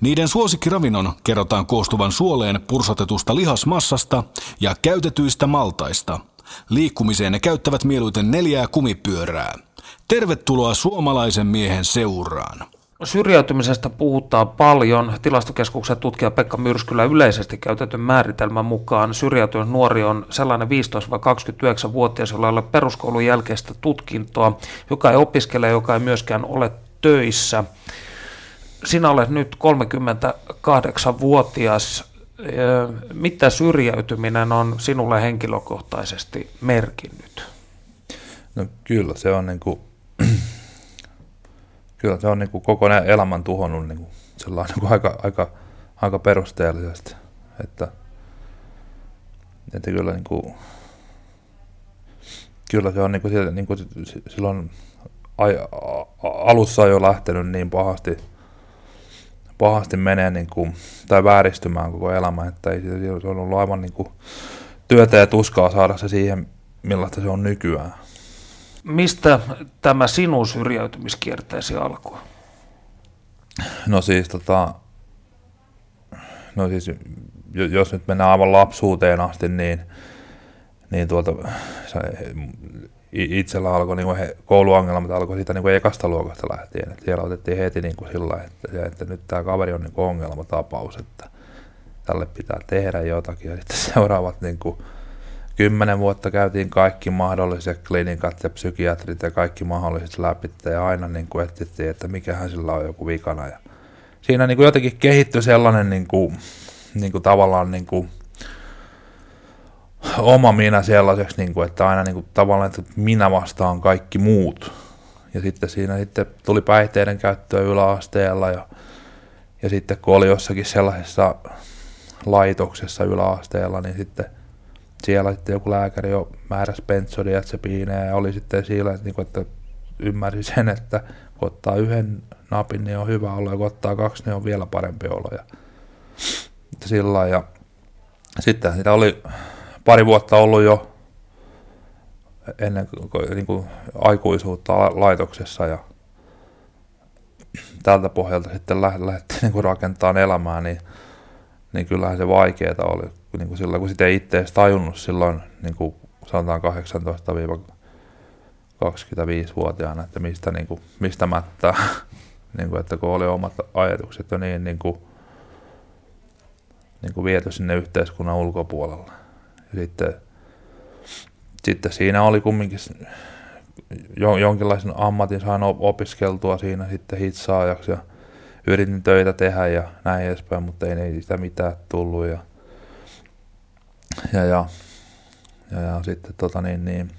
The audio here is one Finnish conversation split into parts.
Niiden suosikkiravinnon kerrotaan koostuvan suoleen pursotetusta lihasmassasta ja käytetyistä maltaista. Liikkumiseen ne käyttävät mieluiten neljää kumipyörää. Tervetuloa suomalaisen miehen seuraan. Syrjäytymisestä puhutaan paljon. Tilastokeskuksen tutkija Pekka Myrskylä yleisesti käytetyn määritelmän mukaan syrjäytynyt nuori on sellainen 15-29-vuotias, jolla ei ole peruskoulun jälkeistä tutkintoa, joka ei opiskele, joka ei myöskään ole töissä. Sinä olet nyt 38-vuotias. Mitä syrjäytyminen on sinulle henkilökohtaisesti merkinnyt? No kyllä se on niin kuin kyllä se on niin kuin koko elämän tuhonnut niin kuin sellainen niin kuin aika, aika, aika perusteellisesti. Että, että kyllä, niin kuin, kyllä se on niin kuin, niin kuin silloin alussa jo lähtenyt niin pahasti, pahasti menee niin kuin, tai vääristymään koko elämä, että ei se on ollut aivan niin kuin, työtä ja tuskaa saada se siihen, millaista se on nykyään. Mistä tämä sinun syrjäytymiskierteesi alkoi? No siis tota, no siis jos nyt mennään aivan lapsuuteen asti, niin, niin tuolta se, itsellä alkoi niin kouluongelmat alkoi siitä niin ekasta luokasta lähtien. Että siellä otettiin heti niin kuin sillä että, että nyt tämä kaveri on niin ongelmatapaus, että tälle pitää tehdä jotakin. Ja sitten seuraavat niin kuin, kymmenen vuotta käytiin kaikki mahdolliset klinikat ja psykiatrit ja kaikki mahdolliset läpi ja aina niin kuin etsittiin, että mikähän sillä on joku vikana. Ja siinä niin kuin jotenkin kehittyi sellainen niin kuin, niin kuin tavallaan niin kuin oma minä sellaiseksi, niin kuin, että aina niin kuin, tavallaan, että minä vastaan kaikki muut. Ja sitten siinä sitten tuli päihteiden käyttöä yläasteella ja, ja sitten kun oli jossakin sellaisessa laitoksessa yläasteella, niin sitten siellä sitten joku lääkäri jo määräsi benzodiazepiineja ja oli sitten siellä, että, niin että ymmärsi sen, että kun ottaa yhden napin, niin on hyvä olla, ja kun ottaa kaksi, niin on vielä parempi olo. Ja, sillä ja sitten sitä oli pari vuotta ollut jo ennen niin kuin aikuisuutta laitoksessa ja tältä pohjalta sitten lähdettiin niin rakentamaan elämää, niin, niin kyllähän se vaikeaa oli, niin kuin silloin, kun sitä ei itse edes tajunnut silloin, niin kuin sanotaan 18-25-vuotiaana, että mistä, niin kuin, mistä mättää, niin kuin, että kun oli omat ajatukset jo niin, niin kuin, niin kuin viety sinne yhteiskunnan ulkopuolelle. Sitten, sitten siinä oli kumminkin jo, jonkinlaisen ammatin sain opiskeltua siinä sitten hitsaajaksi ja yritin töitä tehdä ja näin edespäin, mutta ei, ei sitä mitään tullut. Ja, ja, ja, ja, ja sitten tota niin, niin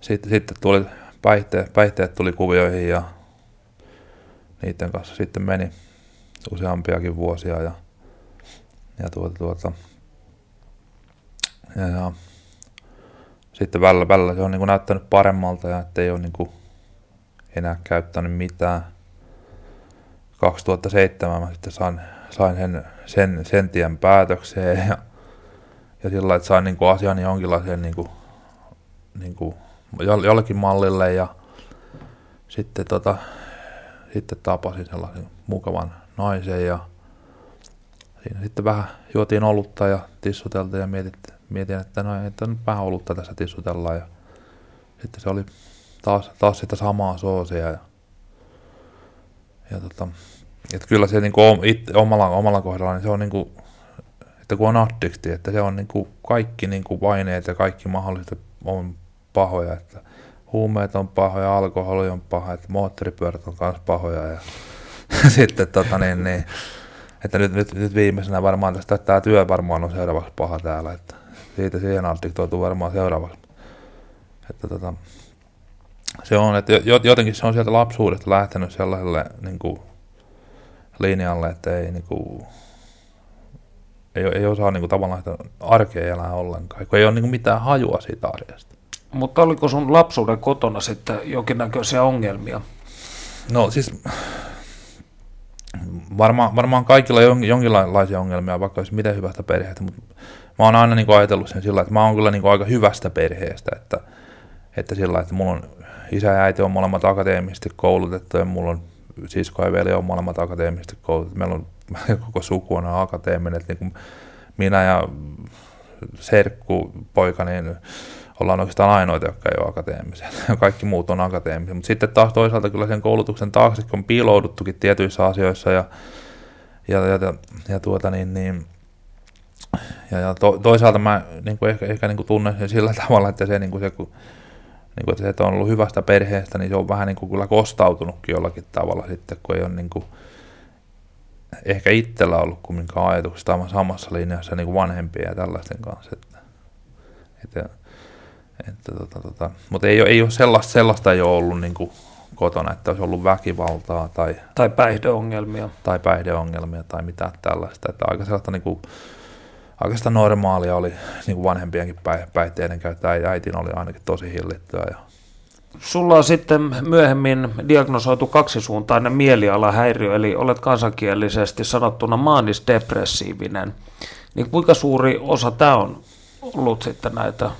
sitten, sitten tuli päihteet, päihteet tuli kuvioihin ja niiden kanssa sitten meni useampiakin vuosia ja, ja tuota, tuota, ja, ja sitten välillä, välillä se on niin näyttänyt paremmalta ja ettei ole niin enää käyttänyt mitään. 2007 mä sitten sain, sain sen, sen, sen tien päätökseen ja, ja sillä että sain niin kuin asian jonkinlaiseen niin kuin, niin kuin jollekin mallille ja sitten, tota, sitten tapasin sellaisen mukavan naisen ja siinä sitten vähän juotiin olutta ja tissuteltiin ja mietin, mietin että no että nyt vähän olutta tässä tissutellaan ja sitten se oli taas, taas sitä samaa soosia ja, ja tota, että kyllä se niin kuin itse, omalla, omalla kohdalla, niin se on niin kuin, että kun on addikti, että se on niin kuin kaikki niin kuin paineet ja kaikki mahdolliset on pahoja, että huumeet on pahoja, alkoholi on paha, että moottoripyörät on myös pahoja ja sitten tota niin, niin että nyt, nyt, nyt viimeisenä varmaan tästä, että tämä työ varmaan on seuraavaksi paha täällä, että siitä siihen addiktoituu varmaan seuraavaksi. Että tota, se on, että jotenkin se on sieltä lapsuudesta lähtenyt sellaiselle niin kuin linjalle, että ei niin kuin, ei, ei osaa niin kuin, tavallaan sitä arkea elää ollenkaan, kun ei ole niin kuin, mitään hajua siitä arjesta. Mutta oliko sun lapsuuden kotona sitten jonkinnäköisiä ongelmia? No siis varmaan, varmaan kaikilla on jonkinlaisia ongelmia, vaikka olisi miten hyvästä perheestä, mutta mä oon aina niin kuin ajatellut sen sillä, että mä oon kyllä niin kuin aika hyvästä perheestä, että, että sillä että mulla on isä ja äiti on molemmat akateemisesti koulutettu ja mulla on sisko ja veli on molemmat akateemisesti koulutettu. Meillä on koko suku on akateeminen, että niin kuin minä ja serkku poika, niin ollaan oikeastaan ainoita, jotka ei ole akateemisia. Kaikki muut on akateemisia. Mutta sitten taas toisaalta kyllä sen koulutuksen taakse on piilouduttukin tietyissä asioissa ja, ja, ja, ja, tuota niin, niin ja, ja to, toisaalta mä niin kuin ehkä, ehkä niin kuin tunnen sen sillä tavalla, että se, niin kuin se, kun, niin kuin, että se, että on ollut hyvästä perheestä, niin se on vähän niin kuin kyllä kostautunutkin jollakin tavalla sitten, kun ei ole niin kuin, ehkä itsellä ollut kumminkaan ajatuksista samassa linjassa niin kuin vanhempien ja tällaisten kanssa. Että, että, että, tota, tota, mutta ei, ei ole sellaista, sellaista ei ole ollut niin kuin kotona, että olisi ollut väkivaltaa tai, tai päihdeongelmia. Tai päihdeongelmia tai mitään tällaista. Että aika sellaista niin kuin, aika normaalia oli niin kuin vanhempienkin päihteiden käyttää ja äitin oli ainakin tosi hillittyä. Ja... Sulla on sitten myöhemmin diagnosoitu kaksisuuntainen mielialahäiriö, eli olet kansankielisesti sanottuna maanisdepressiivinen. Niin kuinka suuri osa tämä on ollut sitten näitä,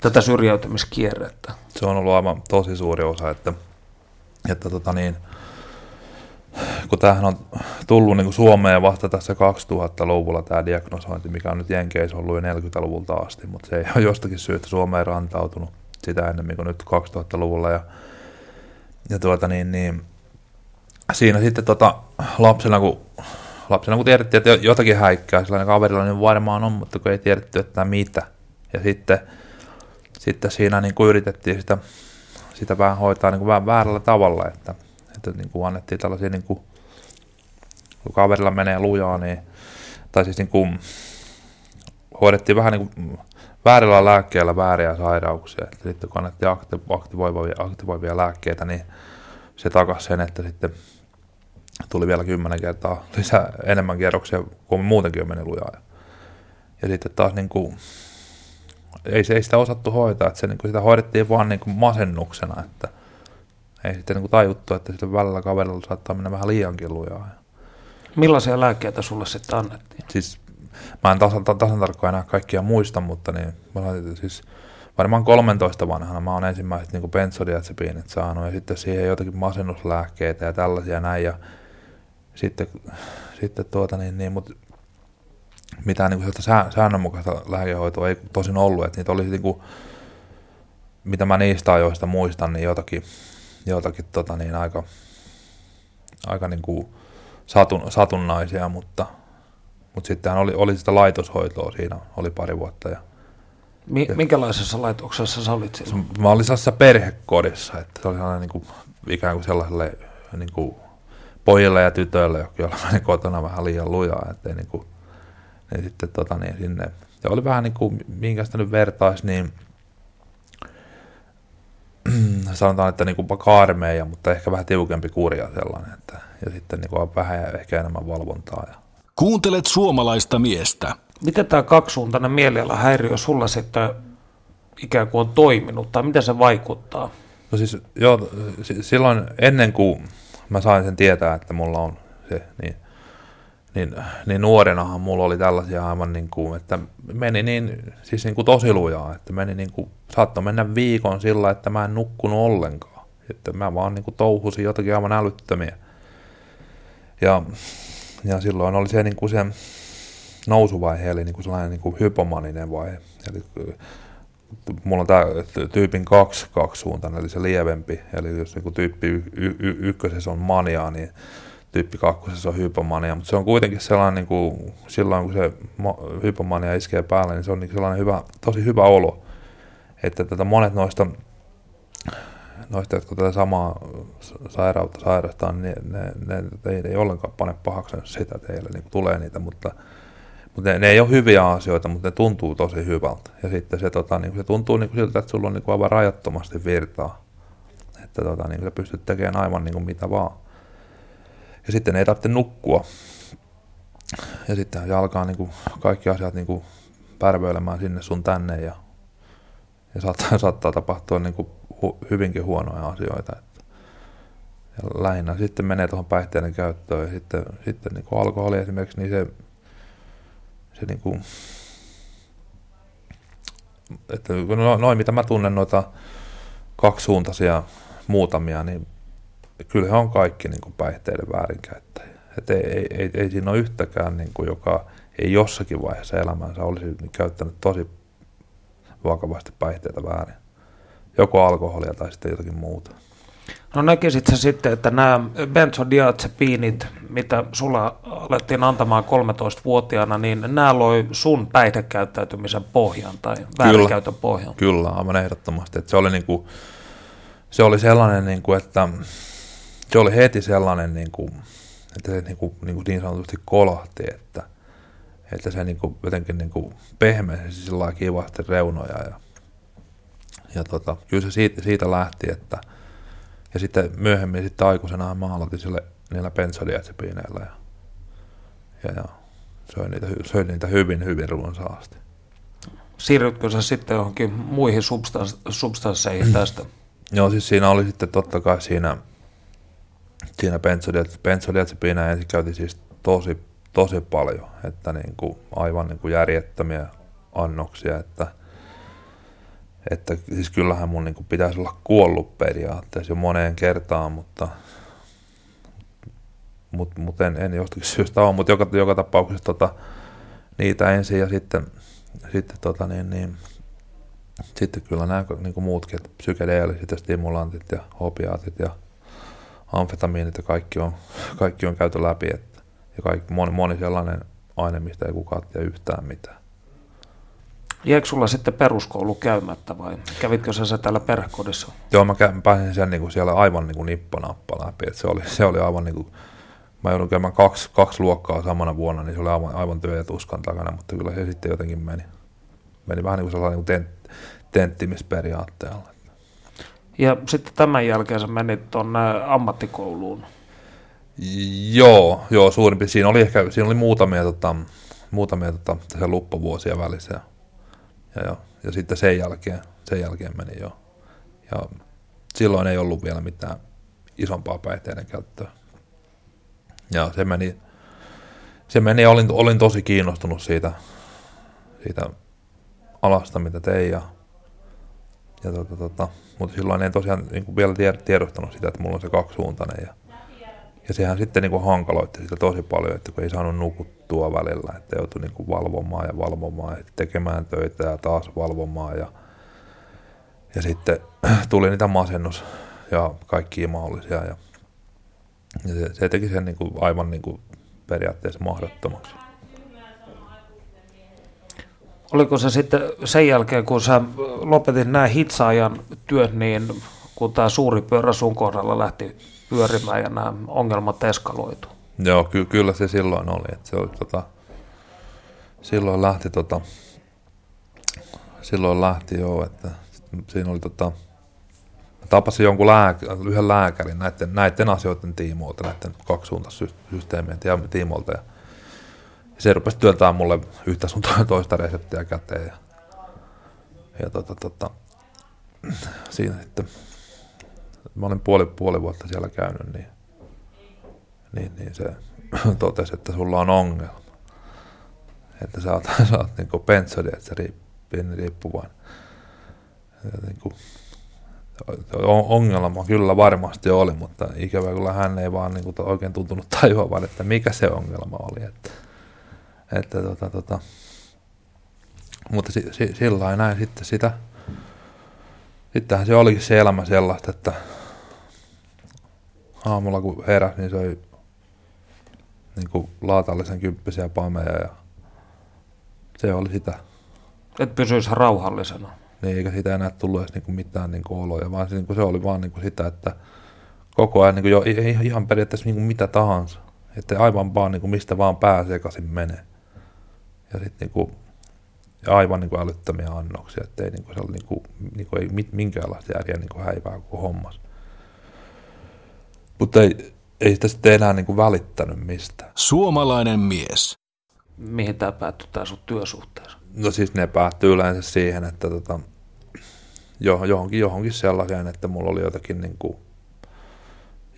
tätä syrjäytymiskierrettä? Se on ollut aivan tosi suuri osa, että, että tota niin, kun tämähän on tullut niin kuin Suomeen vasta tässä 2000-luvulla tämä diagnosointi, mikä on nyt Jenkeissä ollut jo 40-luvulta asti, mutta se ei ole jostakin syystä Suomeen rantautunut sitä enemmän kuin nyt 2000-luvulla. Ja, ja tuota niin, niin, siinä sitten tota, lapsena, kun, lapsena kun tiedettiin, että jotakin häikkää sellainen kaverilla, niin varmaan on, mutta kun ei tiedetty, että mitä. Ja sitten, sitten siinä niin kuin yritettiin sitä, sitä vähän hoitaa niin kuin vähän väärällä tavalla, että että niin kuin annettiin tällaisia, niin kuin, kun kaverilla menee lujaa, niin, tai siis niin kuin, hoidettiin vähän niin kuin väärillä lääkkeillä vääriä sairauksia. Että sitten kun annettiin aktivoivia, aktivoivia lääkkeitä, niin se takasi sen, että sitten tuli vielä kymmenen kertaa lisää enemmän kierroksia, kuin muutenkin on meni lujaa. Ja sitten taas niin kuin, ei, ei sitä osattu hoitaa, että se, niin kuin, sitä hoidettiin vaan niin kuin masennuksena, että – ei sitten niin tajuttu, että sitten välillä kaverilla saattaa mennä vähän liiankin lujaa. Millaisia lääkkeitä sulle sitten annettiin? Siis mä en tasan, tasan tarkkaan enää kaikkia muista, mutta niin, mä laitin, siis varmaan 13 vanhana mä oon ensimmäiset niin benzodiazepiinit saanut ja sitten siihen jotakin masennuslääkkeitä ja tällaisia näin ja sitten, sitten tuota niin, niin mutta mitään niin kuin säännönmukaista lääkehoitoa ei tosin ollut, että niitä oli niin kuin, mitä mä niistä ajoista muistan, niin jotakin joitakin tota, niin aika, aika niin kuin satun, satunnaisia, mutta, mutta sitten oli, oli sitä laitoshoitoa siinä, oli pari vuotta. Ja, Mi- minkälaisessa laitoksessa sä olit silloin? Mä olin sellaisessa perhekodissa, että se oli sellainen niin kuin, ikään kuin sellaiselle niin kuin pojille ja tytöille, joilla meni kotona vähän liian lujaa, ettei niin kuin, niin sitten tota, niin sinne, ja oli vähän niin kuin, minkä sitä nyt vertaisi, niin sanotaan, että niin kuin kaarmeja, mutta ehkä vähän tiukempi kurja sellainen, että, ja sitten niin kuin vähän ehkä enemmän valvontaa. Ja. Kuuntelet suomalaista miestä. Miten tämä kaksisuuntainen mielialahäiriö sulla sitten ikään kuin on toiminut, tai miten se vaikuttaa? No siis joo, silloin ennen kuin mä sain sen tietää, että mulla on se, niin niin, niin nuorenahan mulla oli tällaisia aivan niin kuin, että meni niin, siis niin kuin tosi lujaa, että meni niin kuin, saattoi mennä viikon sillä, että mä en nukkunut ollenkaan. Että mä vaan niin kuin touhusin jotakin aivan älyttömiä. Ja, ja silloin oli se, niin kuin se nousuvaihe, eli niin kuin sellainen niin kuin hypomaninen vaihe. Eli mulla on tämä tyypin kaksi, kaksisuuntainen, eli se lievempi. Eli jos niin kuin tyyppi y- y- ykkösessä on maniaa, niin tyyppi kakkosessa on hypomania, mutta se on kuitenkin sellainen, niin kuin, silloin kun se hypomania iskee päälle, niin se on niin sellainen hyvä, tosi hyvä olo, että tätä monet noista, noista jotka tätä samaa sairautta sairastaa, niin ne, ne, ne ei, ei ollenkaan pane pahaksi sitä teille, niin tulee niitä, mutta, mutta ne, ne, ei ole hyviä asioita, mutta ne tuntuu tosi hyvältä. Ja sitten se, tota, niin se tuntuu niin kuin siltä, että sulla on niin kuin aivan rajattomasti virtaa. Että tota, niin sä pystyt tekemään aivan niin kuin mitä vaan ja sitten ei tarvitse nukkua. ja sitten alkaa niin kuin kaikki asiat niin kuin pärvöilemään sinne sun tänne ja, ja saattaa, saattaa tapahtua niin kuin hu, hyvinkin huonoja asioita. Että, ja lähinnä sitten menee tuohon päihteiden käyttöön ja sitten, sitten niin kuin alkoholi esimerkiksi, niin se, se niin kuin, että no, noin mitä mä tunnen noita kaksisuuntaisia muutamia, niin kyllä he on kaikki niin kuin päihteiden väärinkäyttäjiä. Että ei, ei, ei, ei siinä ole yhtäkään, niin kuin, joka ei jossakin vaiheessa elämänsä olisi käyttänyt tosi vakavasti päihteitä väärin. Joko alkoholia tai sitten jotakin muuta. No näkisit sä sitten, että nämä benzodiazepiinit, mitä sulla alettiin antamaan 13-vuotiaana, niin nämä loi sun päihdekäyttäytymisen pohjan tai väärinkäytön pohjan? Kyllä, aivan ehdottomasti. Että se oli niin kuin, se oli sellainen, niin kuin, että se oli heti sellainen, niin, kuin, että se niin, kuin, niin, kuin niin sanotusti kolahti, että, että se niin kuin, jotenkin niin kuin pehmeisi sillä kivasti reunoja. Ja, ja tota, kyllä se siitä, siitä lähti, että ja sitten myöhemmin sitten aikuisena mä aloitin sille niillä benzodiazepiineillä ja, ja, ja söin, niitä, söin niitä hyvin, hyvin runsaasti. Siirrytkö sä sitten johonkin muihin substans, substansseihin tästä? Joo, siis siinä oli sitten totta kai siinä, siinä benzodiazepiinejä ensin käytiin siis tosi, tosi paljon, että niin kuin, aivan niin kuin järjettömiä annoksia, että, että siis kyllähän mun niin kuin pitäisi olla kuollut periaatteessa jo moneen kertaan, mutta, mutta, mutta en, en jostakin syystä ole, mutta joka, joka tapauksessa tota, niitä ensin ja sitten, sitten tota, niin, niin, sitten kyllä nämä niin kuin muutkin, että psykedeelliset ja stimulantit ja opiaatit ja amfetamiinit ja kaikki on, kaikki on käyty läpi. Että, ja kaikki, moni, moni sellainen aine, mistä ei kukaan tiedä yhtään mitään. Jäikö sulla sitten peruskoulu käymättä vai kävitkö sä se täällä perhekodissa? Joo, mä pääsin sen niin kuin siellä aivan niin kuin nippanappa läpi. Että se, oli, se oli aivan niin kuin, mä joudun käymään kaksi, kaksi luokkaa samana vuonna, niin se oli aivan, aivan työ ja tuskan takana, mutta kyllä se sitten jotenkin meni. Meni vähän niin kuin sellainen niin tent, tenttimisperiaatteella. Ja sitten tämän jälkeen sä menit tuonne ammattikouluun. Joo, joo suurin Siinä oli ehkä siinä oli muutamia, tota, muutamia tota, luppavuosia välissä. Ja, ja, ja, sitten sen jälkeen, sen jälkeen meni jo. Ja silloin ei ollut vielä mitään isompaa päihteiden käyttöä. Ja se meni, se meni olin, olin tosi kiinnostunut siitä, siitä alasta, mitä tein. Ja, ja tota, tota, mutta silloin en tosiaan niin vielä tiedostanut sitä, että mulla on se kaksisuuntainen. Ja, ja sehän sitten niin kuin hankaloitti sitä tosi paljon, että kun ei saanut nukuttua välillä, että joutui niin kuin valvomaan ja valvomaan ja tekemään töitä ja taas valvomaan. Ja, ja sitten tuli niitä masennus ja kaikkia mahdollisia. Ja, ja se, se teki sen niin kuin aivan niin kuin periaatteessa mahdottomaksi. Oliko se sitten sen jälkeen, kun sä lopetit nämä hitsaajan työt, niin kun tämä suuri pyörä sun kohdalla lähti pyörimään ja nämä ongelmat eskaloitu? Joo, ky- kyllä se silloin oli. Että se oli tota, silloin lähti tota, silloin lähti joo, että siinä oli tota, tapasin jonkun lääk- yhden lääkärin näiden, näiden asioiden tiimoilta, näiden kaksisuuntaissysteemien tiimoilta. Ja se rupesi työntämään mulle yhtä sun toista reseptiä käteen. Ja, ja tota, tota, siinä sitten, mä olin puoli, puoli vuotta siellä käynyt, niin, niin, niin se totesi, että sulla on ongelma. Että sä oot, sä oot niin pentsodi, että se riippuvainen. Niin kuin, ongelma kyllä varmasti oli, mutta ikävä kyllä hän ei vaan niin kuin, oikein tuntunut tajuavan, että mikä se ongelma oli. Että, että tota, tota, mutta si, si, sillä näin sitten sitä, sittenhän se olikin se elämä sellaista, että aamulla kun heräsi, niin söi niin kuin laatallisen kymppisiä pameja ja se oli sitä. Et pysyisi rauhallisena. Niin, eikä siitä enää tullut edes niin kuin mitään niin kuin oloja, vaan se, niin kuin se oli vaan niin kuin sitä, että koko ajan niin kuin jo, ihan periaatteessa niin kuin mitä tahansa. Että aivan vaan niin kuin mistä vaan pää sekaisin menee ja sitten niinku, aivan niinku älyttömiä annoksia, ettei niinku, se oli niinku, niinku ei minkäänlaista järjeä niinku häivää koko hommas. Mutta ei, ei sitä sitten enää niinku välittänyt mistään. Suomalainen mies. mihin tämä päättyi tämä sun työsuhteessa? No siis ne päättyy yleensä siihen, että tota, johonkin, johonkin sellaiseen, että mulla oli jotakin, niin kuin,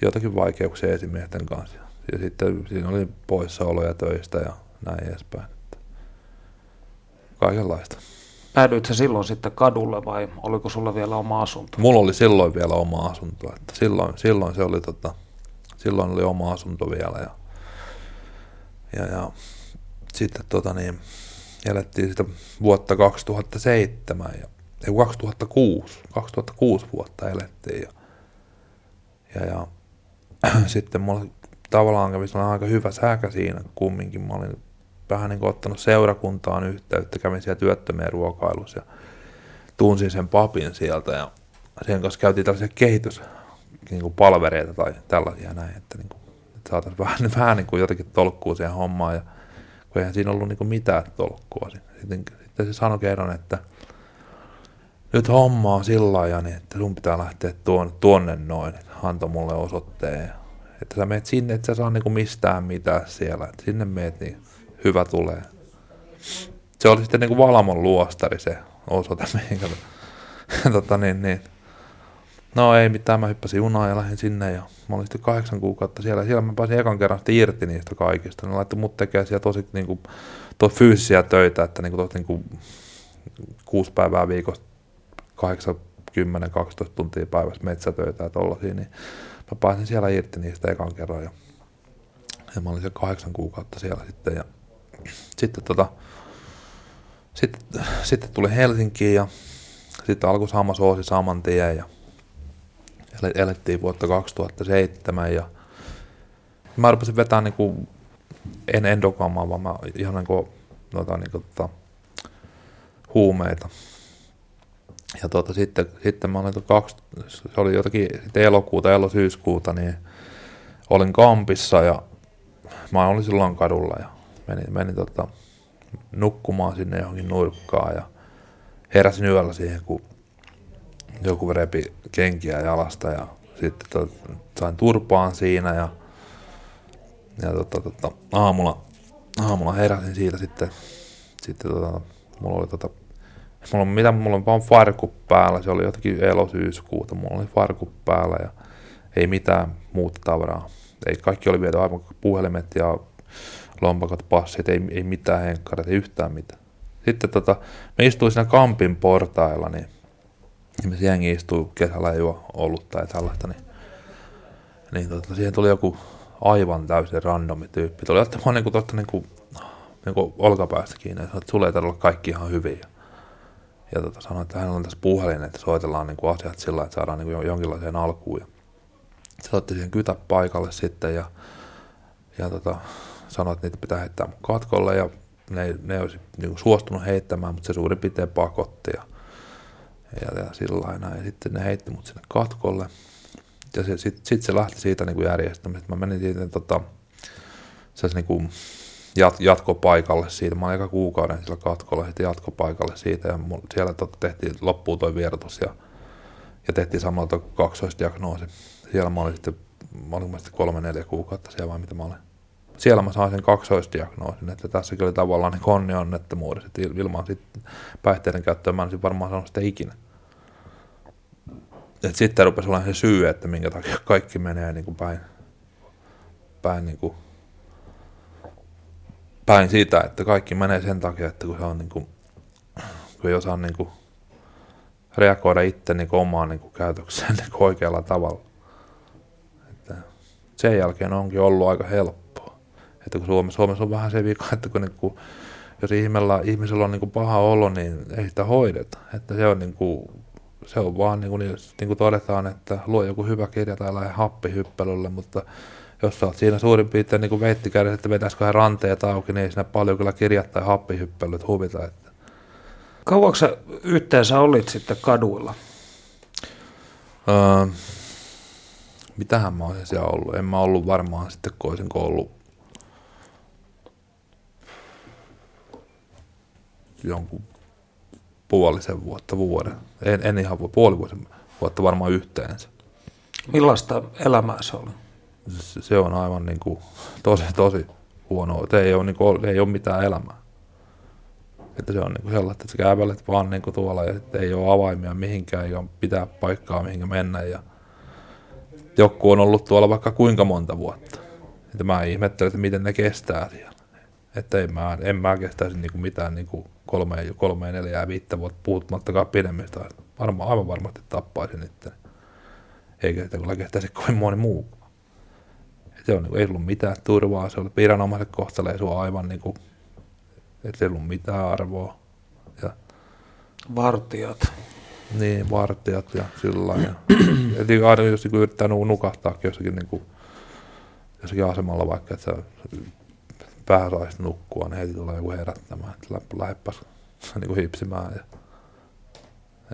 jotakin vaikeuksia esimiesten kanssa. Ja sitten siinä oli poissaoloja töistä ja näin edespäin. Kaikenlaista. Päädyitkö silloin sitten kadulle vai oliko sulla vielä oma asunto? Mulla oli silloin vielä oma asunto. Että silloin, silloin, se oli, tota, silloin oli oma asunto vielä. Ja, ja, ja sitten tota niin, elettiin sitä vuotta 2007 ja ei 2006, 2006 vuotta elettiin ja, ja, ja sitten mulla tavallaan kävi aika hyvä säkä siinä kumminkin. Mä olin vähän niin kuin ottanut seurakuntaan yhteyttä, kävin siellä työttömien ruokailussa ja tunsin sen papin sieltä ja sen kanssa käytiin tällaisia kehitys niin tai tällaisia näin, että, niin kuin, että saataisiin vähän, vähän niin kuin jotenkin tolkkua siihen hommaan ja kun eihän siinä ollut niin kuin mitään tolkkua. Sitten, sitten se sanoi kerran, että nyt homma on sillä lailla, niin että sun pitää lähteä tuonne, tuonne noin, että antoi mulle osoitteen. Että sä meet sinne, että sä saa niinku mistään mitään siellä, että sinne meet, niin hyvä tulee. Se oli sitten niinku Valamon luostari se osoite, mihinkä tota, niin, niin. No ei mitään, mä hyppäsin junaan ja lähdin sinne ja mä olin sitten kahdeksan kuukautta siellä. Siellä mä pääsin ekan kerran irti niistä kaikista. Ne laittoi mut tekemään siellä tosi niinku, to fyysisiä töitä, että niinku, tos, niinku, kuusi päivää viikosta 8, 10, 12 tuntia päivässä metsätöitä ja tollasia, niin mä pääsin siellä irti niistä ekan kerran ja, ja mä olin se kahdeksan kuukautta siellä sitten ja sitten tota, sitten, sitten tuli Helsinkiin ja sitten alkoi sama soosi saman tien ja elettiin vuotta 2007 ja mä rupesin vetää niinku, en endokamaa, vaan mä ihan niinku, noita, niinku, tota, huumeita. Ja tuota, sitten, sitten mä olin kaksi, se oli jotakin sitten elokuuta, elosyyskuuta, niin olin kampissa ja mä olin silloin kadulla ja menin, menin tota, nukkumaan sinne johonkin nurkkaan ja heräsin yöllä siihen, kun joku repi kenkiä jalasta ja sitten to, sain turpaan siinä ja, ja tota, tota, aamulla, aamulla heräsin siitä sitten, sitten tota, mulla oli tota, Mulla on, mitä, mulla on vaan farkku päällä, se oli jotakin elosyyskuuta, mulla oli farkku päällä ja ei mitään muuta tavaraa. Ei, kaikki oli viety aivan puhelimet ja lompakot, passit, ei, ei mitään henkkareita, ei yhtään mitään. Sitten tota, me istuin siinä kampin portailla, niin, niin me jengi istui kesällä ei juo ollut tai tällaista, niin, niin tota, siihen tuli joku aivan täysin randomi tyyppi. Tuli ottamaan niinku tosta niinku, niinku olkapäästä kiinni ja sanoi, että sulle ei olla kaikki ihan hyviä ja tota, sanoi, että hänellä on tässä puhelin, että soitellaan niin kuin asiat sillä että saadaan niin kuin jonkinlaiseen alkuun. Ja se otti siihen kytä paikalle sitten ja, ja tota, sanoi, että niitä pitää heittää mun katkolle ja ne, ne olisi niin suostunut heittämään, mutta se suurin piirtein pakotti ja, ja, ja sillä lailla. Ja sitten ne heitti mut sinne katkolle. Ja sitten sit se lähti siitä niin kuin järjestämisestä. Mä menin siitä tota, niin kuin, jat, jatkopaikalle siitä. Mä olin aika kuukauden sillä katkolla sitten jatkopaikalle siitä ja siellä tot, tehtiin loppuun toi vierotus ja, ja tehtiin samalla kaksoisdiagnoosi. Siellä mä olin sitten, mä olin sitten kolme neljä kuukautta siellä vai mitä mä olin. Siellä mä sain sen kaksoisdiagnoosin, että tässäkin oli tavallaan ne konni onnettomuudessa, että ilman sitten päihteiden käyttöä mä olisin varmaan sanonut sitä ikinä. Et sitten rupesi olemaan se syy, että minkä takia kaikki menee niin kuin päin, päin niin kuin päin siitä, että kaikki menee sen takia, että kun se on niin kuin, kun ei osaa niin kuin reagoida itse niin kuin omaan niin kuin käytökseen niin kuin oikealla tavalla. Että sen jälkeen onkin ollut aika helppoa. Että kun Suomessa, Suomessa on vähän se vika, että kun, niin kuin, jos ihmisellä, ihmisellä on niin kuin paha olo, niin ei sitä hoideta. Että se on, niin kuin, se on vaan niin kuin, niin kuin todetaan, että luo joku hyvä kirja tai lähde happihyppelylle, mutta jos sä oot siinä suurin piirtein niin veitti kädessä, että vetäisikö hän ranteet auki, niin ei siinä paljon kyllä kirjat tai happihyppelyt huvita. Että. Kauanko sä yhteensä olit sitten kaduilla? Öö, mitähän mä olisin siellä ollut? En mä ollut varmaan sitten, kun olisin ollut jonkun puolisen vuotta vuoden. En, en ihan puoli vuotta varmaan yhteensä. Millaista elämää se oli? se on aivan niin kuin tosi, tosi, huonoa, että ei ole, niin kuin, ei ole mitään elämää. Että se on niin kuin sellainen, että sä kävelet vaan niin kuin tuolla ja ei ole avaimia mihinkään, eikä pitää paikkaa mihinkä mennä. Ja joku on ollut tuolla vaikka kuinka monta vuotta. Että mä ihmettelen, että miten ne kestää siellä. Että en mä, en mä kestäisi niin kuin mitään niin kuin kolme, kolme, neljä, viittä vuotta puhumattakaan pidemmistä. Varmaan, aivan varmasti tappaisin itse. Eikä että kyllä kestäisi kovin moni muu. Se on, niin kuin, ei ollut mitään turvaa, se oli viranomaiset kohtelee sua aivan niin kuin että ei ollut mitään arvoa. Ja, Vartijat. Niin, vartijat ja sillä lailla. ja aina jos niin yrittää nukahtaa jossakin, niin kuin, jossakin asemalla vaikka, että sä vähän saisi nukkua, niin heti tulee joku herättämään, että lähdepäs niin kuin hipsimään. Ja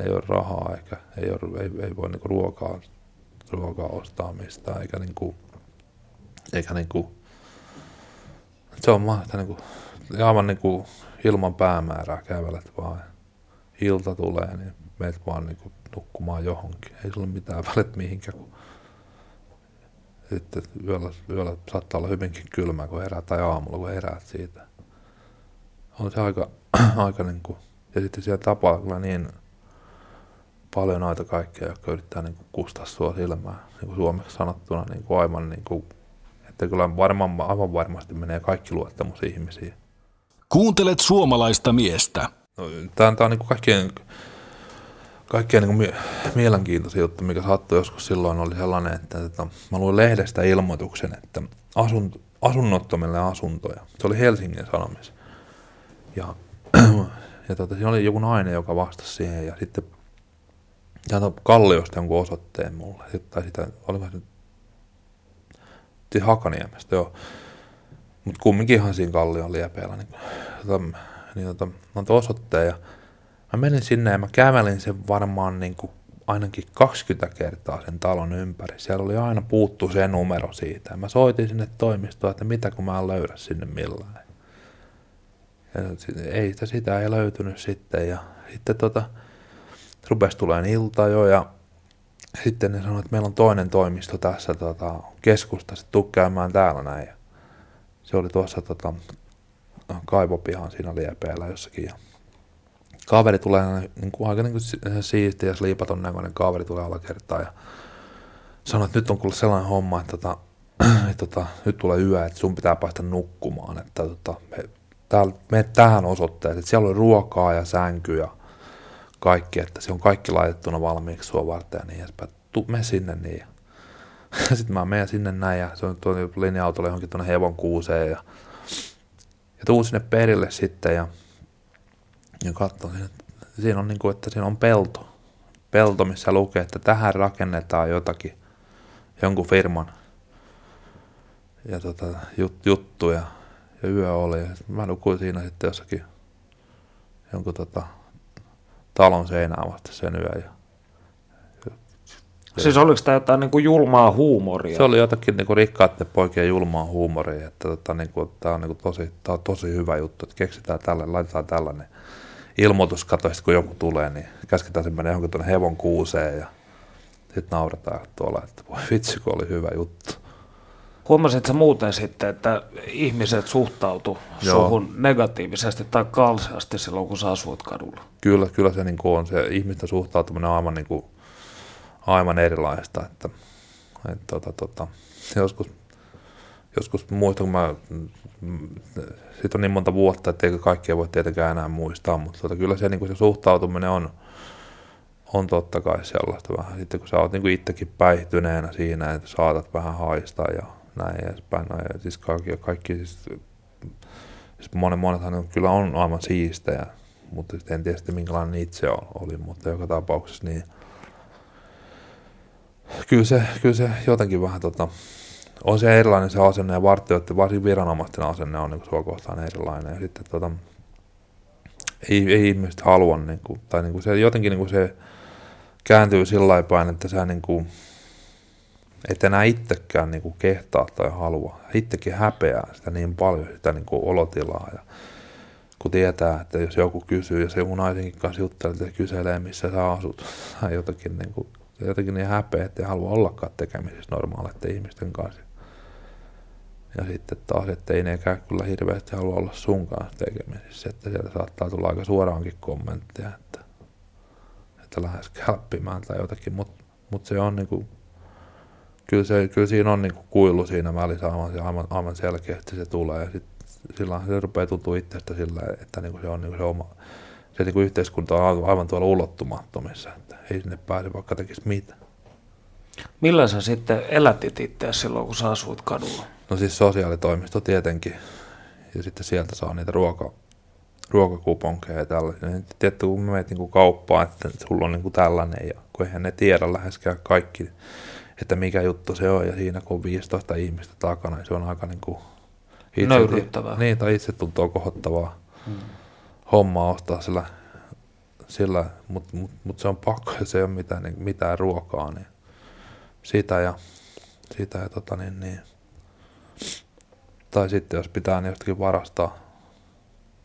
ei ole rahaa eikä ei, ole, ei, ei voi niin kuin ruokaa, ruokaa ostaa mistään, eikä, niin kuin, eikä niin kuin, se on mahdollista niin kuin, aivan niin kuin ilman päämäärää kävelet vaan. Ilta tulee, niin meet vaan niin kuin nukkumaan johonkin. Ei sulla mitään välit mihinkään, kun sitten yöllä, yöllä saattaa olla hyvinkin kylmä, kun herää, tai aamulla, kun heräät siitä. On se aika, aika niin kuin, ja sitten siellä tapaa kyllä niin paljon noita kaikkia, jotka yrittää niin kuin kustaa sua silmään, niin kuin suomeksi sanottuna, niin kuin aivan niin kuin, että kyllä varmaan, aivan varmasti menee kaikki luottamus ihmisiin. Kuuntelet suomalaista miestä. No, tämä, tämä on niin kaikkein, kaikkein niin mie- mielenkiintoisin juttu, mikä sattui joskus silloin, oli sellainen, että, että mä luin lehdestä ilmoituksen, että asun, asunnottomille asuntoja. Se oli Helsingin Sanomissa. Ja, ja tota, siinä oli joku nainen, joka vastasi siihen ja sitten ja Kalliosta jonkun osoitteen mulle. Tai sitä, oliko se nyt Hakaniemestä, joo. Mutta kumminkin ihan siinä kallion liepeillä. Niin, tota, niin tota, antoi osoitteen ja mä menin sinne ja mä kävelin sen varmaan niin kuin ainakin 20 kertaa sen talon ympäri. Siellä oli aina puuttu se numero siitä. Mä soitin sinne toimistoon, että mitä kun mä en löydä sinne millään. Ja ei sitä, sitä ei löytynyt sitten. Ja sitten tota, rupesi tulemaan ilta jo ja sitten ne sanoivat, että meillä on toinen toimisto tässä tota, keskustassa, tuu käymään täällä näin. Ja se oli tuossa tota, kaivopihan siinä liepeellä jossakin. Ja kaveri tulee niin kuin, aika niin kuin siisti ja sliipaton näköinen kaveri tulee alakertaan ja sanoi, että nyt on kuullut sellainen homma, että, tota, että tota, nyt tulee yö, että sun pitää päästä nukkumaan, että tota, me, täällä, me tähän osoitteeseen, että siellä on ruokaa ja sänky ja kaikki, että se on kaikki laitettuna valmiiksi sua varten ja niin edespäin. Tuu me sinne niin. Sitten mä menen sinne näin ja se on tuo linja-autolle johonkin tuonne hevon kuuseen ja, ja tuun sinne perille sitten ja, ja katson, että siinä on niin kuin, että siinä on pelto. Pelto, missä lukee, että tähän rakennetaan jotakin, jonkun firman ja tota, jut, juttuja. Ja yö oli. Ja mä nukuin siinä sitten jossakin jonkun tota, talon seinään vasta sen yön. Ja Siis oliko tämä jotain niin kuin julmaa huumoria? Se oli jotakin niin kuin rikkaiden poikien julmaa huumoria, että tota, niin kuin, tämä on, niin kuin tosi, tämä on tosi hyvä juttu, että keksitään tälle, laitetaan tällainen ilmoitus, kato, kun joku tulee, niin käsketään se menee johonkin tuonne hevon kuuseen ja sitten naurataan tuolla, että voi vitsi, kun oli hyvä juttu. Huomasitko muuten sitten, että ihmiset suhtautu Joo. suhun negatiivisesti tai kalseasti silloin, kun sä asuit kadulla? Kyllä, kyllä se niin kuin on. Se ihmisten suhtautuminen on aivan niin kuin aivan erilaista. Että, että tota, tota, joskus, joskus muistan, kun mä, siitä on niin monta vuotta, että eikä kaikkea voi tietenkään enää muistaa, mutta tota, kyllä se, niin se suhtautuminen on, on totta kai sellaista vähän. Sitten kun sä oot niin kuin itsekin päihtyneenä siinä, että saatat vähän haistaa ja näin edespäin. No, ja siis kaikki, kaikki siis, siis monet, monethan kyllä on aivan siistejä, mutta en tiedä sitten minkälainen itse oli, mutta joka tapauksessa niin – kyllä se, kyllä se jotenkin vähän tota, on se erilainen se asenne ja vartijoiden, varsin viranomaisten asenne on niin sua kohtaan erilainen. Ja sitten tota, ei, ei ihmiset halua, niin kuin, tai niin kuin se, jotenkin niin kuin se kääntyy sillä päin, että sä niin kuin, et enää itsekään niin kuin kehtaa tai halua. Itsekin häpeää sitä niin paljon, sitä niin kuin olotilaa. Ja kun tietää, että jos joku kysyy, jos joku naisenkin kanssa juttelee, että kyselee, missä sä asut, tai jotakin niin kuin, jotenkin niin häpeä, että ei halua ollakaan tekemisissä normaaleiden ihmisten kanssa. Ja sitten taas, että ei nekään kyllä hirveästi halua olla sun kanssa tekemisissä, että sieltä saattaa tulla aika suoraankin kommentteja, että, että lähes kälppimään tai jotakin, mutta mut se on niinku, kyllä, se, kyllä siinä on niinku kuilu siinä välissä aivan, aivan, aivan selkeästi se tulee. Ja sit, silloin se rupeaa tuntua itsestä sillä, että niinku se on niinku se oma, se niinku yhteiskunta on aivan tuolla ulottumattomissa, että ei sinne pääse vaikka tekisi mitä. Millä sä sitten elätit itseä silloin, kun sä asuit kadulla? No siis sosiaalitoimisto tietenkin. Ja sitten sieltä saa niitä ruoka, ruokakuponkeja ja tällaisia. Tiedätkö, kun menet niin kauppaan, että sulla on niin kuin tällainen, ja kun eihän ne tiedä läheskään kaikki, että mikä juttu se on, ja siinä kun on 15 ihmistä takana, niin se on aika niin kuin itse, Nöyryttävää. Niin, tai itse tuntuu kohottavaa hmm. hommaa ostaa sillä, sillä mutta mut, mut se on pakko, ja se ei ole mitään, niin, mitään ruokaa, niin sitä ja, sitä ja tota niin, niin. Tai sitten jos pitää niin jostakin varastaa.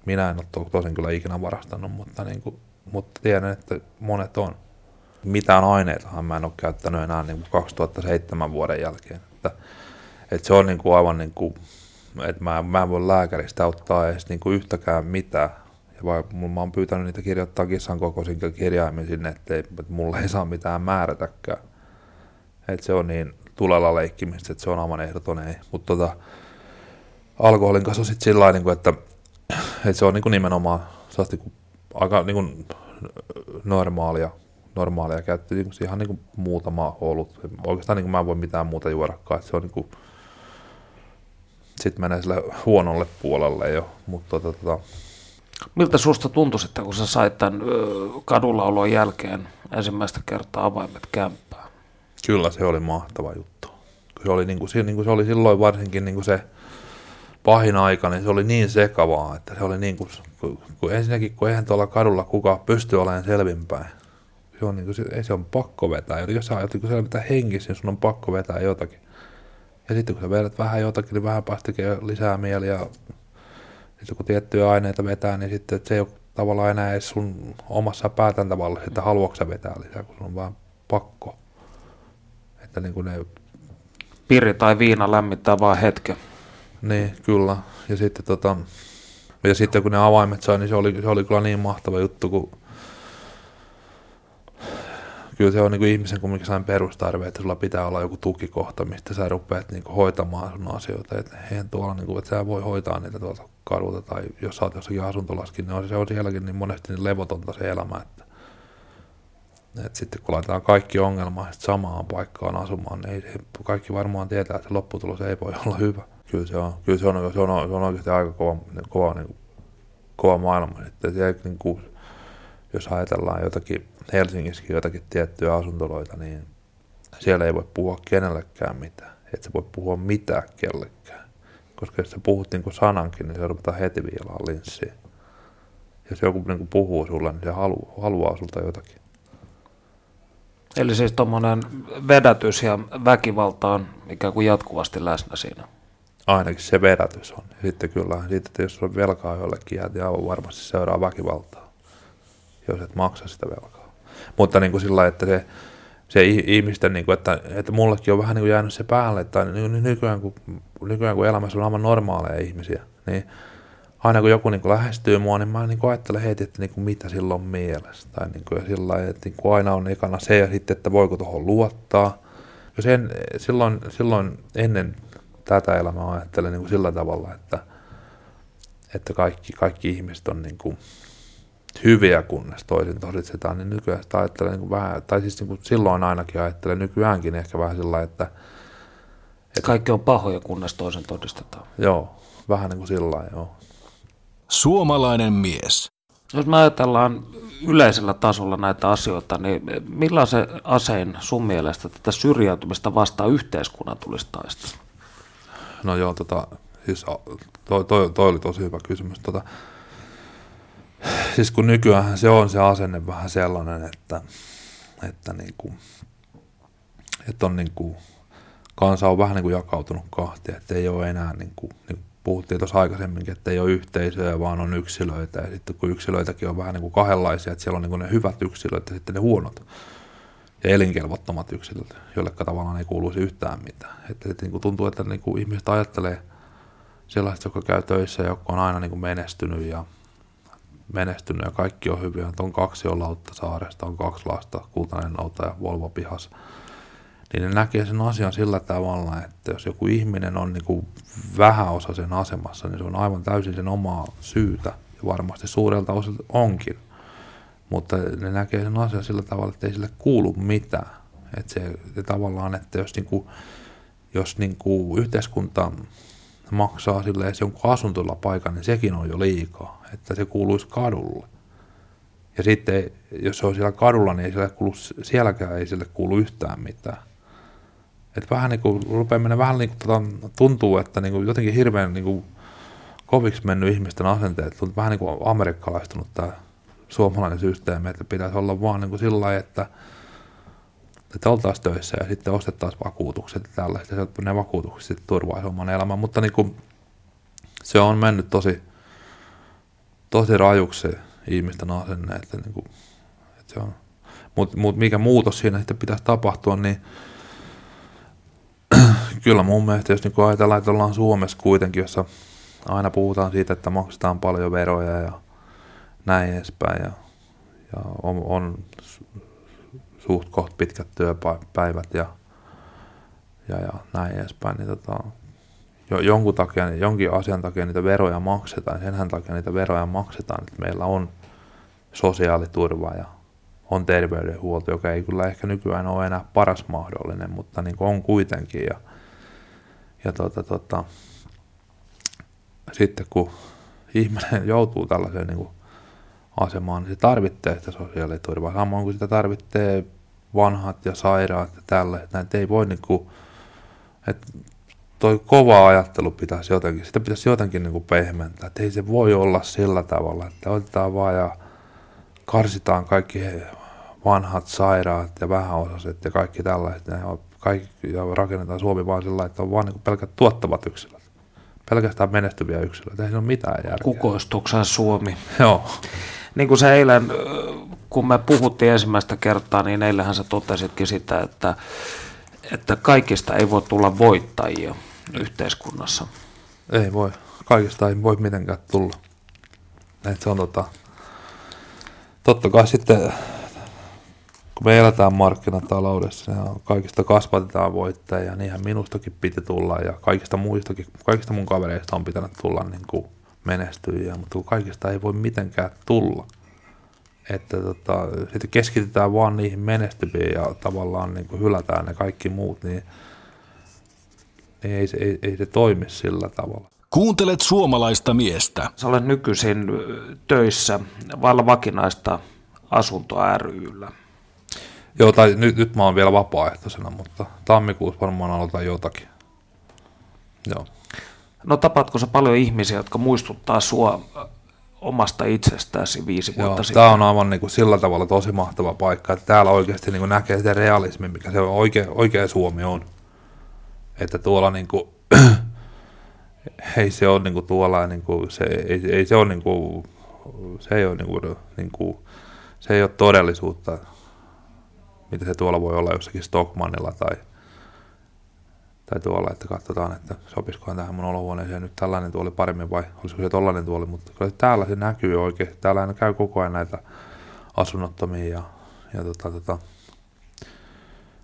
Minä en ole tosin kyllä ikinä varastanut, mutta, niin kuin, mutta tiedän, että monet on. Mitään aineitahan mä en ole käyttänyt enää niin kuin 2007 vuoden jälkeen. Että, että se on niin kuin aivan niin kuin, että mä, mä en voi lääkäristä ottaa edes niin kuin yhtäkään mitään. Ja vai, mä oon pyytänyt niitä kirjoittaa kissan kokoisin kirjaimin sinne, että, että mulle ei saa mitään määrätäkään että se on niin tulella leikkimistä, että se on aivan ehdoton ei. Mutta tota, alkoholin kanssa on sitten sillä niin että, että se on niin kuin nimenomaan niin kuin, aika niin kuin normaalia, normaalia käyttöä, niin ihan niin kuin muutama olut. Oikeastaan niin kuin mä en voi mitään muuta juodakaan, että se on niin kuin, sitten menee sille huonolle puolelle jo, mutta tota, tota, Miltä susta tuntui sitten, kun sä sait tämän kadulla olon jälkeen ensimmäistä kertaa avaimet kämppään? Kyllä se oli mahtava juttu. Se oli, niin kuin, se, niin kuin se oli silloin varsinkin niin kuin se pahin aika, niin se oli niin sekavaa, että se oli niin kuin, kun, ensinnäkin, kun eihän tuolla kadulla kukaan pysty olemaan selvinpäin. Se on, niin kuin, se, ei se on pakko vetää. Jos sä jotenkin selvitä hengissä, niin sun on pakko vetää jotakin. Ja sitten kun sä vedät vähän jotakin, niin vähän päästäkin lisää mieliä. Ja sitten kun tiettyjä aineita vetää, niin sitten se ei ole tavallaan enää edes sun omassa päätäntävallassa, että haluatko sä vetää lisää, kun sun on vaan pakko että niin kuin ne... Piri tai viina lämmittää vain hetken. Niin, kyllä. Ja sitten, tota, ja sitten kun ne avaimet sai, niin se oli, se oli kyllä niin mahtava juttu, kun kyllä se on niin kuin ihmisen kumminkin sain perustarve, että sulla pitää olla joku tukikohta, mistä sä rupeat niin kuin hoitamaan sun asioita. Että eihän tuolla, niin kuin, että sä voi hoitaa niitä tuolta kadulta tai jos sä oot jossakin asuntolaskin, niin se on sielläkin niin monesti niin levotonta se elämä, että et sitten kun laitetaan kaikki ongelmat samaan paikkaan asumaan, niin ei kaikki varmaan tietää, että lopputulos ei voi olla hyvä. Kyllä se on, kyllä se on, se on, se on oikeasti aika kova, kova, niin kuin, kova maailma. Sitten niin kuin, jos ajatellaan jotakin Helsingissäkin jotakin tiettyjä asuntoloita, niin siellä ei voi puhua kenellekään mitään. Et se voi puhua mitään kellekään. Koska jos sä puhut niin kuin sanankin, niin se ruvetaan heti viilaan linssiin. Jos joku niin kuin puhuu sulle, niin se haluaa, haluaa sulta jotakin. Eli siis tuommoinen vedätys ja väkivalta on ikään kuin jatkuvasti läsnä siinä. Ainakin se vedätys on. Sitten kyllä, sitten jos on velkaa jollekin, niin aivan varmasti seuraa väkivaltaa, jos et maksa sitä velkaa. Mutta niin kuin sillä että se, se ihmisten, niin kuin, että, että mullekin on vähän niin kuin jäänyt se päälle, että nykyään kun, nykyään kun elämässä on aivan normaaleja ihmisiä, niin aina kun joku niin kuin lähestyy mua, niin mä niin kuin ajattelen heti, että niin kuin mitä silloin on mielessä. Tai niin kuin, sillä että niin kuin aina on ekana se ja sitten, että voiko tuohon luottaa. Jos en, silloin, silloin ennen tätä elämää ajattelen niin kuin sillä tavalla, että, että kaikki, kaikki ihmiset on niin kuin hyviä, kunnes toisin tosistetaan, niin nykyään sitä ajattelen niin kuin vähän, tai siis niin kuin silloin ainakin ajattelen nykyäänkin ehkä vähän sillä että, että kaikki on pahoja, kunnes toisen todistetaan. Joo, vähän niin kuin sillä joo. Suomalainen mies. Jos me ajatellaan yleisellä tasolla näitä asioita, niin millaisen aseen sun mielestä tätä syrjäytymistä vastaan yhteiskunnan tulisi taistella? No joo, tota, siis toi, toi, toi oli tosi hyvä kysymys. Tota, siis kun nykyään se on se asenne vähän sellainen, että, että, niin kuin, että on niin kuin, kansa on vähän niin kuin jakautunut kahtia, että ei ole enää niin kuin, niin puhuttiin tuossa aikaisemminkin, että ei ole yhteisöjä, vaan on yksilöitä. Ja sitten kun yksilöitäkin on vähän niin kuin kahdenlaisia, että siellä on niin kuin ne hyvät yksilöt ja sitten ne huonot ja elinkelvottomat yksilöt, joille tavallaan ei kuuluisi yhtään mitään. Että, että niin kuin tuntuu, että niin kuin ihmiset ajattelee sellaiset, jotka käy töissä ja jotka on aina niin kuin menestynyt ja menestynyt ja kaikki on hyviä. On kaksi on Lauttasaaresta, on kaksi lasta, kultainen nouta ja Volvo pihas. Niin ne näkee sen asian sillä tavalla, että jos joku ihminen on niin kuin vähäosaisen asemassa, niin se on aivan täysin sen omaa syytä. Ja varmasti suurelta osalta onkin. Mutta ne näkee sen asian sillä tavalla, että ei sille kuulu mitään. Että se, se tavallaan, että jos, niin kuin, jos niin kuin yhteiskunta maksaa sille edes jonkun asuntolla paikan, niin sekin on jo liikaa, että se kuuluisi kadulle. Ja sitten, jos se on siellä kadulla, niin ei sille kuulu, sielläkään ei sille kuulu yhtään mitään. Että vähän niin kuin, rupeaa mennä vähän niin kuin, tota, tuntuu, että niin kuin, jotenkin hirveän niin kuin, koviksi mennyt ihmisten asenteet, tuntuu vähän niin kuin amerikkalaistunut tämä suomalainen systeemi, että pitäisi olla vaan niin kuin sillä lailla, että, että oltaisiin töissä ja sitten ostettaisiin vakuutukset ja tällaista, ja ne vakuutukset sitten turvaisi oman elämän, mutta niin kuin, se on mennyt tosi, tosi rajuksi ihmisten asenne, että, niin kuin, että se on, mutta mut mikä muutos siinä sitten pitäisi tapahtua, niin kyllä mun mielestä, jos niin ajatellaan, että ollaan Suomessa kuitenkin, jossa aina puhutaan siitä, että maksetaan paljon veroja ja näin edespäin, ja, ja on, on suht koht pitkät työpäivät ja, ja, ja näin edespäin, niin tota, jo, jonkun takia, jonkin asian takia niitä veroja maksetaan, senhän takia niitä veroja maksetaan, että meillä on sosiaaliturva ja on terveydenhuolto, joka ei kyllä ehkä nykyään ole enää paras mahdollinen, mutta niin on kuitenkin. Ja, ja tota, tota, sitten kun ihminen joutuu tällaiseen niin kuin asemaan, niin se tarvitsee sitä sosiaaliturvaa. Samoin kuin sitä tarvitsee vanhat ja sairaat ja tällaiset. Näitä ei voi niin kuin, että toi kova ajattelu pitäisi jotenkin, sitä pitäisi jotenkin niin kuin pehmentää. Että ei se voi olla sillä tavalla, että otetaan vaan ja karsitaan kaikki vanhat sairaat ja vähäosaiset ja kaikki tällaiset. Ja, kaikki, ja rakennetaan Suomi vaan sillä että on vaan niin pelkät tuottavat yksilöt. Pelkästään menestyviä yksilöitä. Ei siinä ole mitään järkeä. Kukoistuksen Suomi. Joo. Niin kuin se eilen, kun me puhuttiin ensimmäistä kertaa, niin eilähän sä totesitkin sitä, että, että kaikista ei voi tulla voittajia yhteiskunnassa. Ei voi. Kaikista ei voi mitenkään tulla. Et se on tota, totta kai sitten, kun me eletään markkinataloudessa, niin kaikista kasvatetaan voittajia, niinhän minustakin piti tulla ja kaikista muistakin, kaikista mun kavereista on pitänyt tulla niin kuin menestyjiä, mutta kun kaikista ei voi mitenkään tulla. Että tota, sitten keskitytään vaan niihin menestyviin ja tavallaan niin kuin hylätään ne kaikki muut, niin, niin ei, ei, ei se toimi sillä tavalla. Kuuntelet suomalaista miestä. Sä olet nykyisin töissä vailla vakinaista asuntoa ryllä. Joo, tai nyt, nyt mä oon vielä vapaaehtoisena, mutta tammikuussa varmaan aloitan jotakin. Joo. No tapaatko sä paljon ihmisiä, jotka muistuttaa sua omasta itsestäsi viisi vuotta Joo, sitten? Tämä on aivan niin kuin sillä tavalla tosi mahtava paikka, että täällä oikeasti niin kuin näkee sitä realismi, mikä se oikea, oikea Suomi on. Että tuolla niin kuin, ei se ole niin kuin tuolla, niin kuin, se, ei, ei se ole niin kuin, se ei ole niin kuin, niin kuin, se ei ole todellisuutta, mitä se tuolla voi olla jossakin Stockmannilla tai, tai tuolla, että katsotaan, että sopisikohan tähän mun olohuoneeseen nyt tällainen tuoli paremmin vai olisiko se tollainen tuoli, mutta kyllä täällä se näkyy oikein. Täällä käy koko ajan näitä asunnottomia ja, ja tota, tota,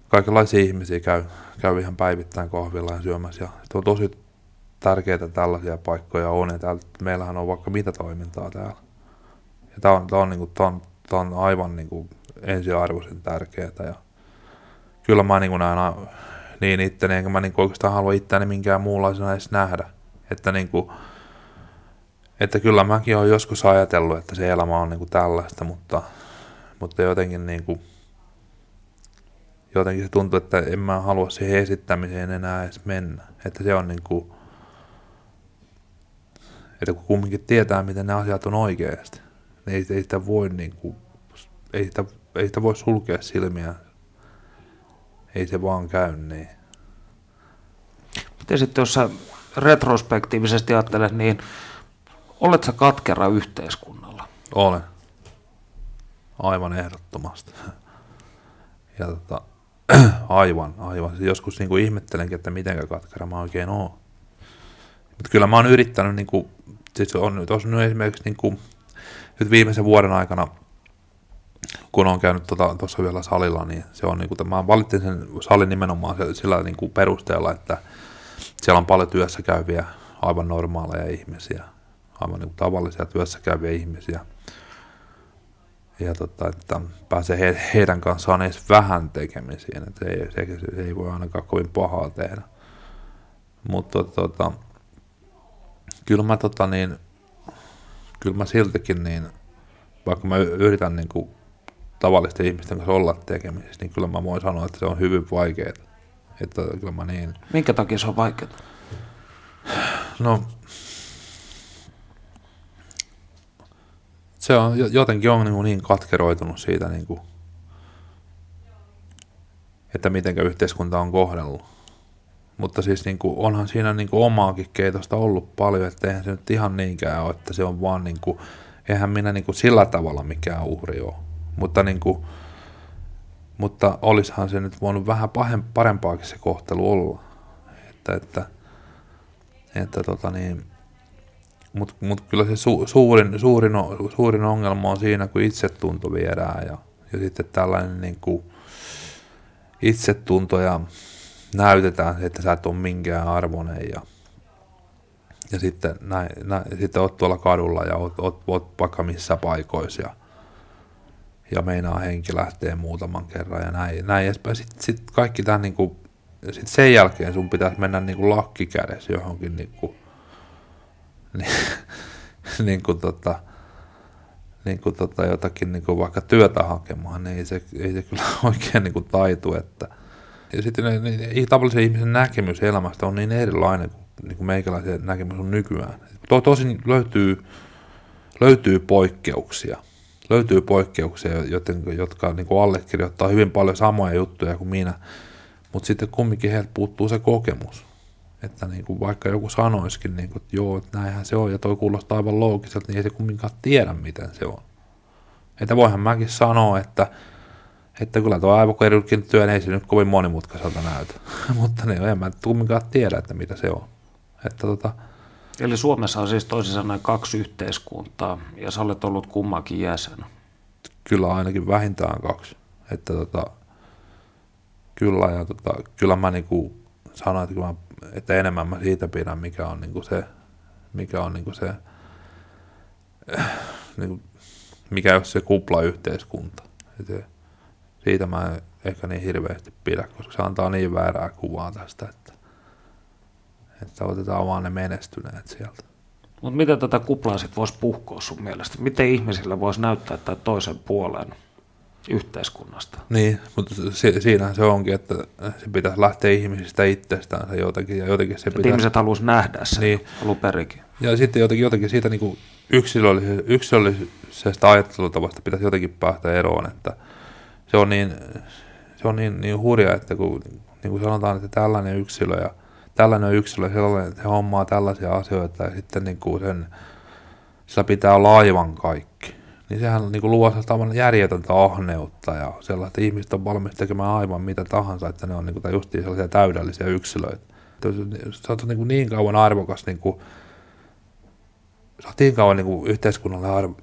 kaikenlaisia ihmisiä käy, käy ihan päivittäin kahvilla ja syömässä ja se on tosi tärkeitä tällaisia paikkoja on ja täällä, meillähän on vaikka mitä toimintaa täällä. Ja tää on, tää on, niinku, tää on, tää on aivan niinku ensiarvoisen tärkeää ja kyllä mä niinku näen niin itteni, enkä mä niinku oikeastaan halua itseäni minkään muunlaisena edes nähdä. Että, niinku, että kyllä mäkin olen joskus ajatellut, että se elämä on niinku tällaista, mutta, mutta jotenkin, niinku, jotenkin se tuntuu, että en mä halua siihen esittämiseen enää edes mennä. Että se on niinku, että kun kumminkin tietää, miten ne asiat on oikeasti, niin ei, ei sitä voi niinku, ei sitä, ei sitä voi sulkea silmiä ei se vaan käy niin. Miten sitten, jos sä retrospektiivisesti ajattelet, niin olet sä katkera yhteiskunnalla? Olen. Aivan ehdottomasti. Ja tota, aivan, aivan. Joskus niin kuin ihmettelenkin, että miten katkera mä oikein oon. Mutta kyllä mä oon yrittänyt, niin kuin, siis on, tuossa nyt esimerkiksi niin kuin, nyt viimeisen vuoden aikana, kun on käynyt tuossa tota, vielä salilla, niin se on niin kuin, mä valitsin sen salin nimenomaan sillä niin kuin perusteella, että siellä on paljon työssä käyviä, aivan normaaleja ihmisiä, aivan niin kuin tavallisia työssä käyviä ihmisiä. Ja tota, että pääsee he, heidän kanssaan edes vähän tekemisiin, että se ei, se, se ei voi ainakaan kovin pahaa tehdä. Mutta tota, kyllä mä, tota, niin, kyllä mä siltikin, niin, vaikka mä yritän niin kuin, tavallisten ihmisten kanssa olla tekemisissä, niin kyllä mä voin sanoa, että se on hyvin vaikeaa. Että kyllä mä niin... Minkä takia se on vaikeaa? No, se on jotenkin on niin, niin katkeroitunut siitä, niin kuin, että miten yhteiskunta on kohdellut. Mutta siis niin kuin, onhan siinä niin kuin omaakin keitosta ollut paljon, että eihän se nyt ihan niinkään ole, että se on vaan niin kuin, eihän minä niin kuin sillä tavalla mikään uhri ole. Mutta, niin kuin, mutta olishan se nyt voinut vähän parempaakin se kohtelu olla. Että, että, että tota niin, mutta mut kyllä se su, suurin, suurin, suurin ongelma on siinä, kun itsetunto viedään ja, ja sitten tällainen niin kuin itsetunto ja näytetään, että sä et ole minkään arvoinen ja, ja sitten, näin, näin, sitten oot tuolla kadulla ja oot, oot, oot vaikka missä paikoissa ja, ja meinaa henki lähtee muutaman kerran ja näin, näin edespäin. Sitten sit kaikki tämä niin kuin, sit sen jälkeen sun pitäisi mennä niin kuin lakki kädessä johonkin niin kuin, niin, niin kuin tota, niin kuin tota jotakin niin kuin vaikka työtä hakemaan, niin ei se, ei se kyllä oikein niin kuin taitu, että ja sitten ne, ne, tavallisen ihmisen näkemys elämästä on niin erilainen kuin, niin kuin meikäläisen näkemys on nykyään. To, tosin löytyy, löytyy poikkeuksia. Löytyy poikkeuksia, joten, jotka niin kuin allekirjoittaa hyvin paljon samoja juttuja kuin minä, mutta sitten kumminkin heiltä puuttuu se kokemus. Että niin kuin vaikka joku sanoisikin, niin kuin, että joo, että näinhän se on, ja toi kuulostaa aivan loogiselta, niin ei se kumminkaan tiedä, miten se on. Että voihan mäkin sanoa, että, että kyllä tuo aivokirurgin työ ei se nyt kovin monimutkaiselta näytä. Mutta niin, en mä kumminkaan tiedä, että mitä se on. Että tota, Eli Suomessa on siis toisin sanoen kaksi yhteiskuntaa, ja sä olet ollut kummakin jäsen. Kyllä ainakin vähintään kaksi. Että tota, kyllä, ja tota, kyllä mä niinku sanoin, että, mä, että enemmän mä siitä pidän, mikä on niinku se, mikä on niinku se, niinku, mikä on se kuplayhteiskunta. Se, siitä mä en ehkä niin hirveästi pidä, koska se antaa niin väärää kuvaa tästä, että, että otetaan vaan ne menestyneet sieltä. Mutta miten tätä kuplaa sitten voisi puhkoa sun mielestä? Miten ihmisillä voisi näyttää tai toisen puolen yhteiskunnasta? Niin, mutta si- siinähän se onkin, että se pitäisi lähteä ihmisistä itsestään se jotenkin. Ja jotenkin se pitäisi... Ihmiset haluaisi nähdä sen niin. aluperikin. Ja sitten jotenkin, jotenkin siitä niin kuin yksilöllisestä, yksilöllisestä ajattelutavasta pitäisi jotenkin päästä eroon, että – se on niin, se on niin, niin hurja, että kun niin kuin sanotaan, että tällainen yksilö ja tällainen yksilö, sellainen, että he hommaa tällaisia asioita ja sitten niin kuin sen, sillä pitää olla aivan kaikki. Niin sehän niin kuin luo sellaista järjetöntä ahneutta ja sellaista, ihmiset on valmis tekemään aivan mitä tahansa, että ne on niin kuin, justiin sellaisia täydellisiä yksilöitä. Se on niin, kuin niin kauan arvokas, niin kuin, se on niin kauan niin kuin yhteiskunnalle arvo,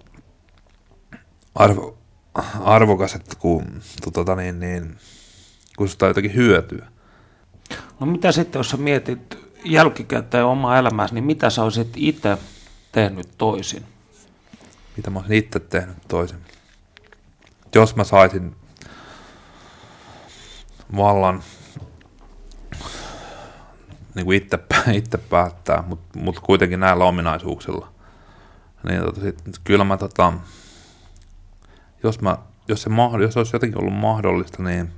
arvo, arvokas, että kun, tota, niin, niin, kun sitä jotakin hyötyä. No mitä sitten, jos sä mietit jälkikäteen omaa elämääsi, niin mitä sä olisit itse tehnyt toisin? Mitä mä olisin itse tehnyt toisin? Jos mä saisin vallan niin kuin itse, itse päättää, mutta mut kuitenkin näillä ominaisuuksilla, niin tota, sit, kyllä mä tota, jos, mä, jos, se, jos olisi jotenkin ollut mahdollista, niin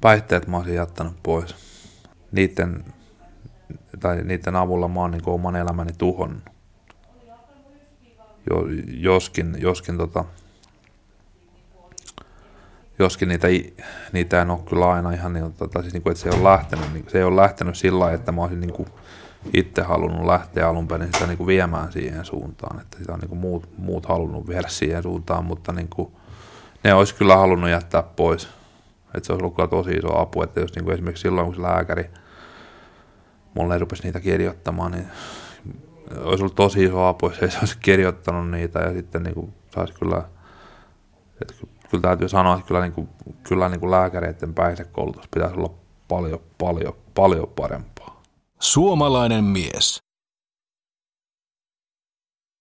päihteet mä olisin jättänyt pois. Niiden, tai niiden avulla mä oon niin oman elämäni tuhon. Jo, joskin, joskin, tota, joskin niitä, niitä en ole kyllä aina ihan niin, tota, siis niin kuin, että se ei ole lähtenyt, niin, se ei ole lähtenyt sillä lailla, että mä olisin niin kuin, itse halunnut lähteä alun perin sitä niin kuin viemään siihen suuntaan, että sitä on niin kuin muut, muut halunnut viedä siihen suuntaan, mutta niin kuin ne olisi kyllä halunnut jättää pois. Että se olisi ollut kyllä tosi iso apu, että jos niin kuin esimerkiksi silloin, kun se lääkäri mulle rupesi niitä kirjoittamaan, niin olisi ollut tosi iso apu, jos ei se olisi kirjoittanut niitä ja sitten niin kuin saisi kyllä, että kyllä täytyy sanoa, että kyllä, niin kuin, kyllä niin kuin lääkäreiden päihdekoulutus pitäisi olla paljon, paljon, paljon parempi Suomalainen mies.